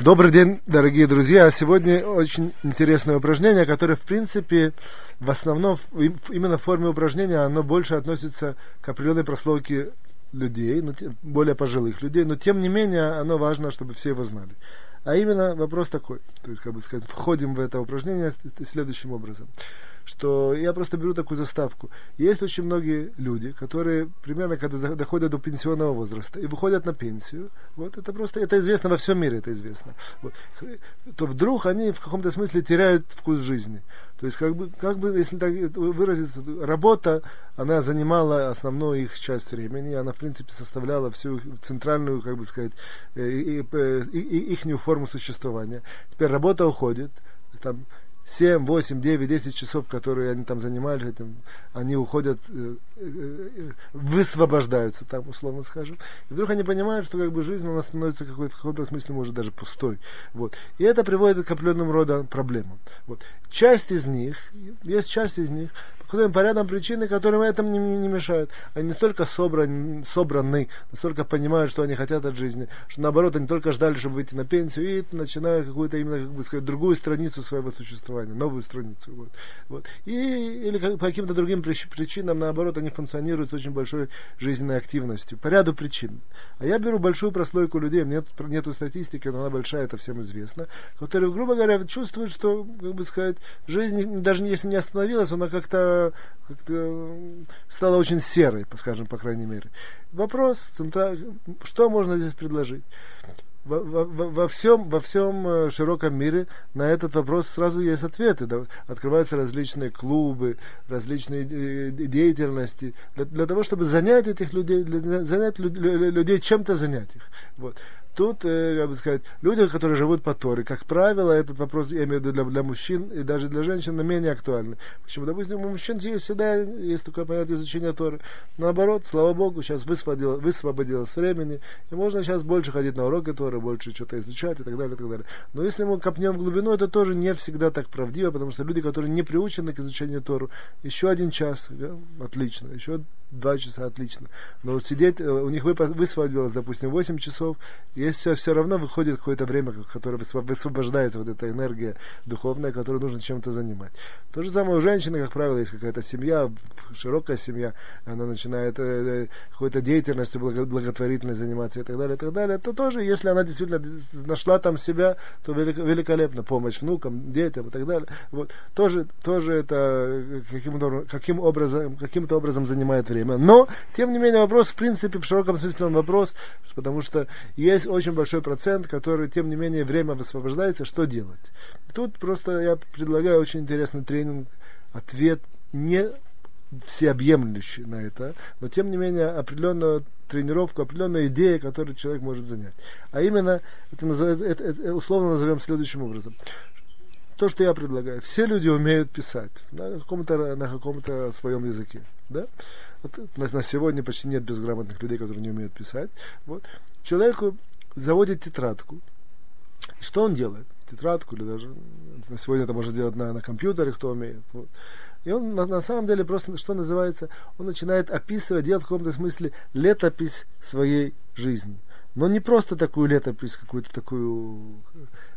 Добрый день, дорогие друзья. Сегодня очень интересное упражнение, которое, в принципе, в основном, именно в форме упражнения, оно больше относится к определенной прослойке людей, более пожилых людей, но тем не менее оно важно, чтобы все его знали. А именно вопрос такой, то есть, как бы сказать, входим в это упражнение следующим образом что я просто беру такую заставку. Есть очень многие люди, которые примерно когда доходят до пенсионного возраста и выходят на пенсию, вот это просто, это известно во всем мире, это известно, вот, то вдруг они в каком-то смысле теряют вкус жизни. То есть, как бы, как бы, если так выразиться, работа, она занимала основную их часть времени, она, в принципе, составляла всю центральную, как бы сказать, э, и, и, и, их форму существования. Теперь работа уходит, там, 7, 8, 9, 10 часов, которые они там занимались этим, они уходят, э, э, э, высвобождаются там, условно скажем. И вдруг они понимают, что как бы жизнь у нас становится какой-то, в каком-то смысле может даже пустой. Вот. И это приводит к определенным рода проблемам. Вот. Часть из них, есть часть из них, ходим по рядам причины, которым этом не, не мешают. Они настолько собраны, собраны, настолько понимают, что они хотят от жизни, что наоборот они только ждали, чтобы выйти на пенсию и начинают какую-то именно, как бы сказать, другую страницу своего существования, новую страницу. Вот. Вот. И, или как, по каким-то другим причинам, наоборот, они функционируют с очень большой жизненной активностью, по ряду причин. А я беру большую прослойку людей, нет, нету статистики, но она большая, это всем известно, которые, грубо говоря, чувствуют, что, как бы сказать, жизнь, даже если не остановилась, она как-то как-то стала очень серой, скажем, по крайней мере. Вопрос, что можно здесь предложить? Во, во, во, всем, во всем э, широком мире на этот вопрос сразу есть ответы. Открываются различные клубы, различные э, деятельности для, для того, чтобы занять этих людей, для, занять людей чем-то занять их. Вот. Тут, э, как бы сказать, люди, которые живут по Торе, как правило, этот вопрос, я имею в виду для, для мужчин и даже для женщин, менее актуальный. Почему? Допустим, у мужчин есть всегда есть такое понятие изучения Торы. Наоборот, слава Богу, сейчас высвободилось, высвободилось времени, и можно сейчас больше ходить на уроки Торы, больше что-то изучать и так далее, и так далее. Но если мы копнем в глубину, это тоже не всегда так правдиво, потому что люди, которые не приучены к изучению Тору, еще один час, да, отлично, еще два часа отлично. Но вот сидеть, э, у них высвободилось, допустим, 8 часов, есть все, все равно выходит какое-то время, которое высвобождается вот эта энергия духовная, которую нужно чем-то занимать. То же самое у женщины, как правило, есть какая-то семья, широкая семья, она начинает э, э какой-то деятельностью благотворительной заниматься и так далее, и так далее, то тоже, если она действительно нашла там себя, то великолепно, помощь внукам, детям и так далее. Вот. Тоже, тоже это э, каким, каким образом, каким-то образом занимает время. Но, тем не менее, вопрос, в принципе, в широком смысле он вопрос, потому что есть очень большой процент, который, тем не менее, время высвобождается, что делать. Тут просто я предлагаю очень интересный тренинг, ответ не всеобъемлющий на это, но тем не менее определенную тренировку, определенная идея, которую человек может занять. А именно, это, это, это условно назовем следующим образом. То, что я предлагаю. Все люди умеют писать на каком-то, на каком-то своем языке. Да? Вот, на, на сегодня почти нет безграмотных людей, которые не умеют писать. Вот. Человеку заводит тетрадку. Что он делает? Тетрадку или даже на сегодня это можно делать на, на компьютере, кто умеет. Вот. И он на, на самом деле просто, что называется, он начинает описывать, делать в каком-то смысле летопись своей жизни. Но не просто такую летопись, какую-то такую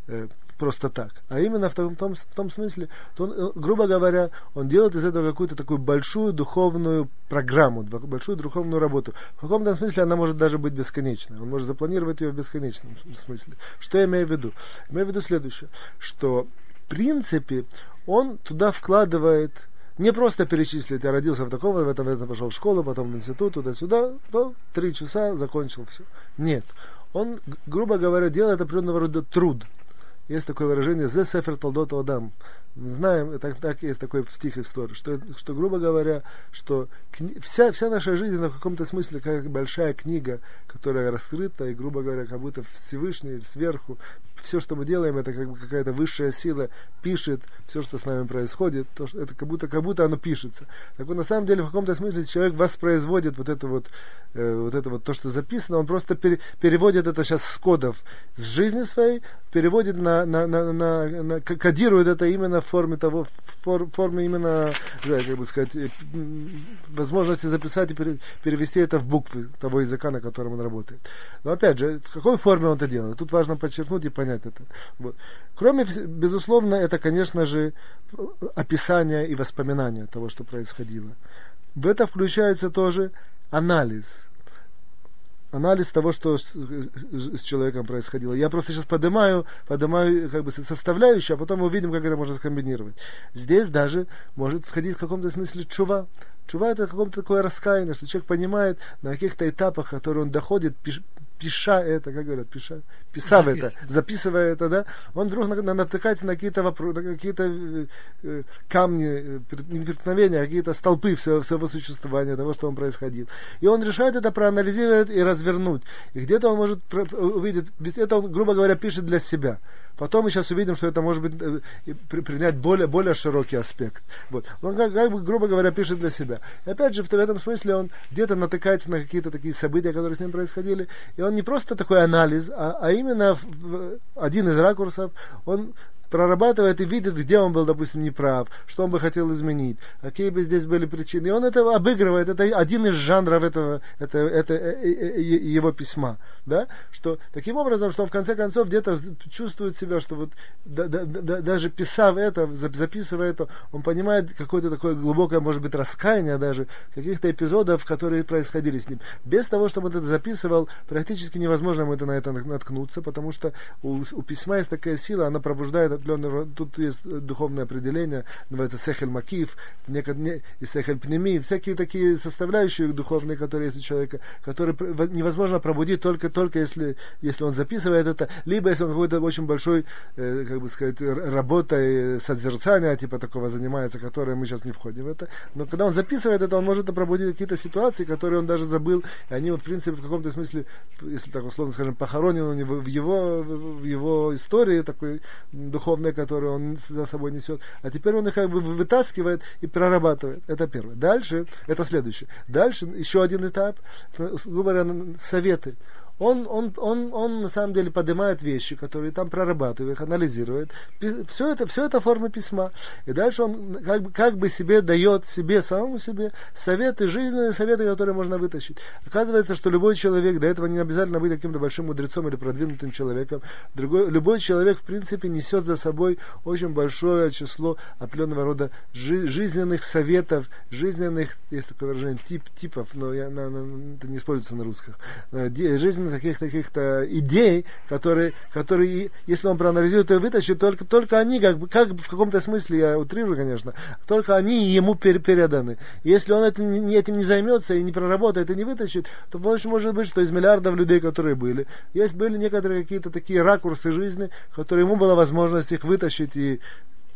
э, просто так, а именно в том, том, в том смысле, то он, э, грубо говоря, он делает из этого какую-то такую большую духовную программу, большую духовную работу. В каком-то смысле она может даже быть бесконечной. Он может запланировать ее в бесконечном смысле. Что я имею в виду? Имею в виду следующее, что в принципе он туда вкладывает не просто перечислить, я родился в таком, в этом, в этом пошел в школу, потом в институт, туда-сюда, то три часа закончил все. Нет. Он, грубо говоря, делает определенного рода труд есть такое выражение «Зе сефер толдот адам». Знаем, так, так есть такой стих истории, что, что грубо говоря, что вся, вся наша жизнь в каком-то смысле как большая книга, которая раскрыта, и, грубо говоря, как будто Всевышний сверху все, что мы делаем, это как бы какая-то высшая сила пишет все, что с нами происходит, то, что это как будто, как будто оно пишется. Так вот, на самом деле, в каком-то смысле человек воспроизводит вот это вот, э, вот это вот то, что записано, он просто пере, переводит это сейчас с кодов с жизни своей, переводит на, на, на, на, на кодирует это именно в форме того, в форме именно, да, как бы сказать, э, возможности записать и перевести это в буквы того языка, на котором он работает. Но опять же, в какой форме он это делает? Тут важно подчеркнуть и понять это. Вот. Кроме, безусловно, это, конечно же, описание и воспоминания того, что происходило. В это включается тоже анализ – анализ того, что с, с человеком происходило. Я просто сейчас поднимаю, поднимаю как бы составляющие, а потом мы увидим, как это можно скомбинировать. Здесь даже может входить в каком-то смысле чува. Чува это каком-то такое раскаяние, что человек понимает на каких-то этапах, которые он доходит, пиша это, как говорят, пиша, писав это, записывая это, да, он вдруг натыкается на какие-то вопросы, на какие-то э, э камни, э, не преткновения, а какие-то столпы всего, своего существования, того, что он происходил. И он решает это проанализировать и развернуть. И где-то он может увидеть, это он, грубо говоря, пишет для себя. Потом мы сейчас увидим, что это может быть э, принять более, более широкий аспект. Вот. Он, как, как бы, грубо говоря, пишет для себя. И опять же, в, этом смысле он где-то натыкается на какие-то такие события, которые с ним происходили. И он не просто такой анализ, а, а именно один из ракурсов, он прорабатывает и видит, где он был, допустим, неправ, что он бы хотел изменить, какие бы здесь были причины. И он это обыгрывает, это один из жанров этого, это, это, э, э, э, его письма. Да? Что, таким образом, что он в конце концов где-то чувствует себя, что вот да, да, да, даже писав это, записывая это, он понимает какое-то такое глубокое, может быть, раскаяние даже каких-то эпизодов, которые происходили с ним. Без того, чтобы он это записывал, практически невозможно ему это на это наткнуться, потому что у, у письма есть такая сила, она пробуждает определенного, тут есть духовное определение, называется сехель макив, и сехель пнеми, всякие такие составляющие духовные, которые есть у человека, которые невозможно пробудить только, только если, если он записывает это, либо если он какой-то очень большой, э, как бы сказать, работой созерцания, типа такого занимается, которое мы сейчас не входим в это. Но когда он записывает это, он может пробудить какие-то ситуации, которые он даже забыл, и они, вот, в принципе, в каком-то смысле, если так условно скажем, похоронены в его, в его истории такой духовной духовные, которые он за собой несет. А теперь он их как бы вытаскивает и прорабатывает. Это первое. Дальше, это следующее. Дальше еще один этап, говоря, советы он, он, он, он на самом деле поднимает вещи, которые там прорабатывает, анализирует. Все это, все это форма письма. И дальше он как бы, как бы себе дает себе, самому себе, советы, жизненные советы, которые можно вытащить. Оказывается, что любой человек, для этого не обязательно быть каким-то большим мудрецом или продвинутым человеком. Другой, любой человек, в принципе, несет за собой очень большое число определенного рода жи, жизненных советов, жизненных, есть такое выражение, тип, типов, но я, на, на, это не используется на русских, э, жизненных каких-то каких идей, которые, которые, если он проанализирует и вытащит, только, только они, как, бы, как в каком-то смысле, я утрирую, конечно, только они ему переданы. Если он это, этим не займется и не проработает и не вытащит, то больше может быть, что из миллиардов людей, которые были, есть были некоторые какие-то такие ракурсы жизни, которые ему была возможность их вытащить и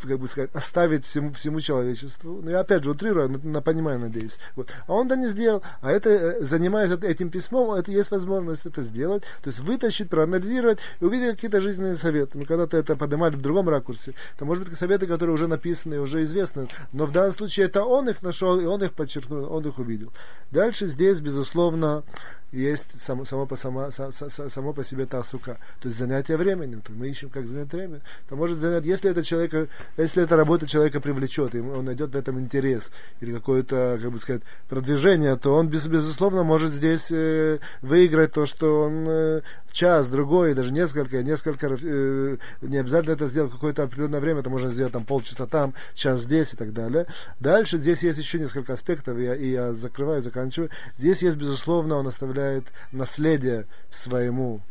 как бы сказать, оставить всему, всему человечеству. Ну, я опять же утрирую, на, на понимаю, надеюсь. Вот. А он да не сделал. А это, э, занимаясь этим письмом, это есть возможность это сделать. То есть вытащить, проанализировать и увидеть какие-то жизненные советы. Мы когда-то это поднимали в другом ракурсе. Это может быть советы, которые уже написаны, уже известны. Но в данном случае это он их нашел, и он их подчеркнул, он их увидел. Дальше здесь, безусловно, есть само, само, по, само, само по себе та сука. То есть занятие временем. То мы ищем, как занять время. То может занять, если это человека, если эта работа человека привлечет, и он найдет в этом интерес или какое-то, как бы сказать, продвижение, то он без, безусловно может здесь э, выиграть то, что он э, час, другой, даже несколько, несколько, э, не обязательно это сделать какое-то определенное время, это можно сделать там полчаса там, час здесь и так далее. Дальше здесь есть еще несколько аспектов, и я, и я закрываю, заканчиваю. Здесь есть, безусловно, он оставляет оставляет наследие своему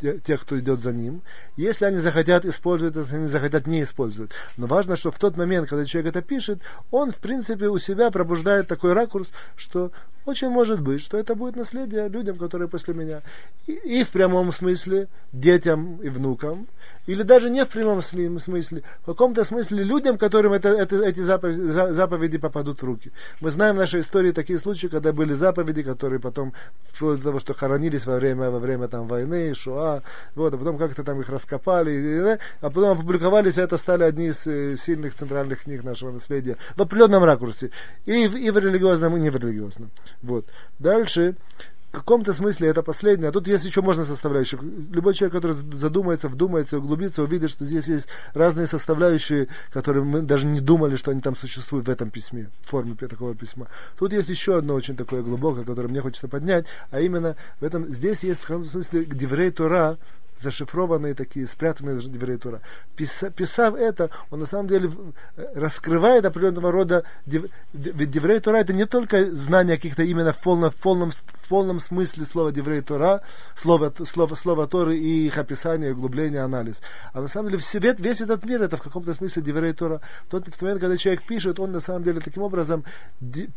тех, кто идет за ним. Если они захотят использовать, если они захотят не использовать. Но важно, что в тот момент, когда человек это пишет, он, в принципе, у себя пробуждает такой ракурс, что очень может быть, что это будет наследие людям, которые после меня. И, и в прямом смысле детям и внукам, или даже не в прямом смысле, в каком-то смысле людям, которым это, это, эти заповеди, заповеди попадут в руки. Мы знаем в нашей истории такие случаи, когда были заповеди, которые потом, вплоть до того, что хоронились во время, во время там, войны, шуа, вот, а потом как-то там их раскопали, и, а потом опубликовались, и это стали одни из э, сильных центральных книг нашего наследия в определенном ракурсе, и в, и в религиозном, и не в религиозном. Вот. Дальше каком-то смысле это последнее, а тут есть еще можно составляющих. Любой человек, который задумается, вдумается, углубится, увидит, что здесь есть разные составляющие, которые мы даже не думали, что они там существуют в этом письме, в форме такого письма. Тут есть еще одно очень такое глубокое, которое мне хочется поднять, а именно в этом, здесь есть в смысле דברי תורה, зашифрованные такие, спрятанные דברי תורה. Писав это, он на самом деле э, раскрывает определенного рода... Ведь דברי תורה это не только знание каких-то именно в полном, в полном, в полном смысле слова דברי תורה, слова, слова, слова Торы и их описание, углубление, анализ. А на самом деле весь, весь этот мир это в каком-то смысле Деврей Тура. Тот момент, когда человек пишет, он на самом деле таким образом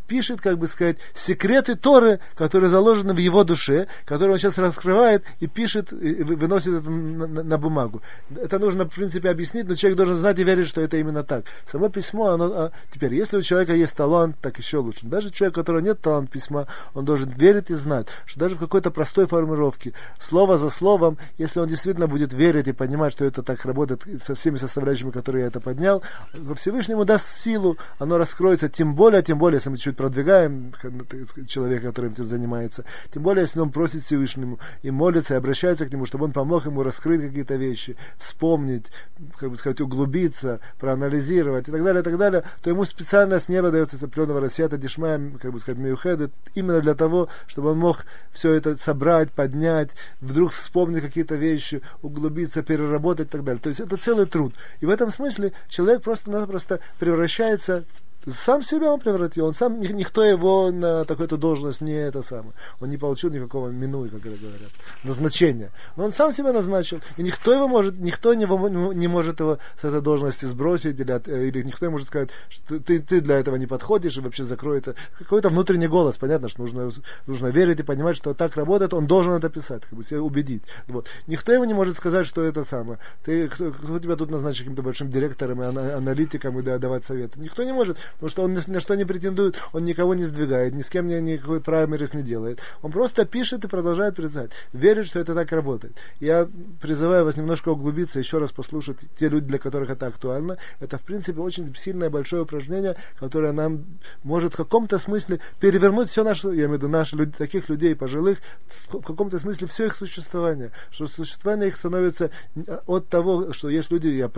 пишет, как бы сказать, секреты Торы, которые заложены в его душе, которые он сейчас раскрывает и пишет, и выносит выносит это на, на, бумагу. Это нужно, в принципе, объяснить, но человек должен знать и верить, что это именно так. Само письмо, оно... А, теперь, если у человека есть талант, так еще лучше. Даже человек, у которого нет таланта письма, он должен верить и знать, что даже в какой-то простой формулировке, слово за словом, если он действительно будет верить и понимать, что это так работает со всеми составляющими, которые я это поднял, Всевышнему даст силу, оно раскроется, тем более, тем более, если мы чуть продвигаем человека, который этим занимается, тем более, если он просит Всевышнему и молится, и обращается к нему, чтобы он помог помог ему раскрыть какие-то вещи, вспомнить, как бы сказать, углубиться, проанализировать и так далее, и так далее, то ему специально с неба дается определенного рассвета дешмая, как бы сказать, миухеды, именно для того, чтобы он мог все это собрать, поднять, вдруг вспомнить какие-то вещи, углубиться, переработать и так далее. То есть это целый труд. И в этом смысле человек просто-напросто превращается сам себя он превратил, он сам, никто его на такую-то должность не это самое. Он не получил никакого минуи, как говорят, назначения. Но он сам себя назначил. И никто его может, никто не, не может его с этой должности сбросить, или, э, или никто не может сказать, что ты, ты для этого не подходишь, и вообще закрой это. Какой-то внутренний голос, понятно, что нужно, нужно верить и понимать, что так работает, он должен это писать, как бы себя убедить. Вот. Никто ему не может сказать, что это самое. Ты, кто, кто тебя тут назначил каким-то большим директором и аналитиком и давать советы? Никто не может. Потому что он ни на что не претендует, он никого не сдвигает, ни с кем никакой праймерис не делает. Он просто пишет и продолжает писать. Верит, что это так работает. Я призываю вас немножко углубиться, еще раз послушать те люди, для которых это актуально. Это, в принципе, очень сильное большое упражнение, которое нам может в каком-то смысле перевернуть все наше, я имею в виду наши люди, таких людей пожилых, в каком-то смысле все их существование. Что существование их становится от того, что есть люди, я,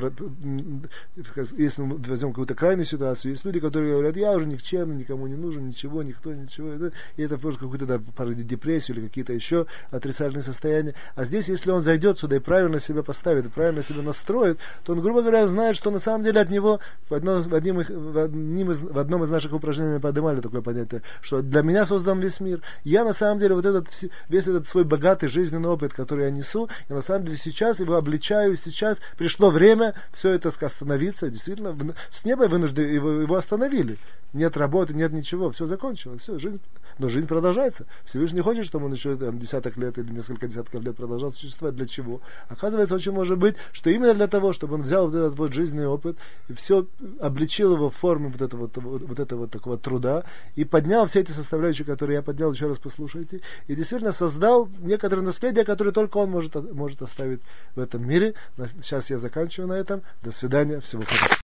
если мы возьмем какую-то крайнюю ситуацию, есть люди, которые говорят, я уже никчемный, никому не нужен, ничего, никто, ничего. И это просто какую-то да, депрессию или какие-то еще отрицательные состояния. А здесь, если он зайдет сюда и правильно себя поставит, и правильно себя настроит, то он, грубо говоря, знает, что на самом деле от него в, одно, в, одним, в, одним из, в одном из наших упражнений мы поднимали такое понятие, что для меня создан весь мир. Я на самом деле вот этот, весь этот свой богатый жизненный опыт, который я несу, я на самом деле сейчас его обличаю, сейчас пришло время все это остановиться, действительно, с неба вынужден его, его остановить остановили. Нет работы, нет ничего, все закончилось, все, жизнь, но жизнь продолжается. Всевышний хочет, чтобы он еще там, десяток лет или несколько десятков лет продолжал существовать. Для чего? Оказывается, очень может быть, что именно для того, чтобы он взял вот этот вот жизненный опыт и все обличил его в форме вот этого вот, вот этого вот такого труда и поднял все эти составляющие, которые я поднял, еще раз послушайте, и действительно создал некоторые наследия, которые только он может, может оставить в этом мире. Сейчас я заканчиваю на этом. До свидания. Всего хорошего.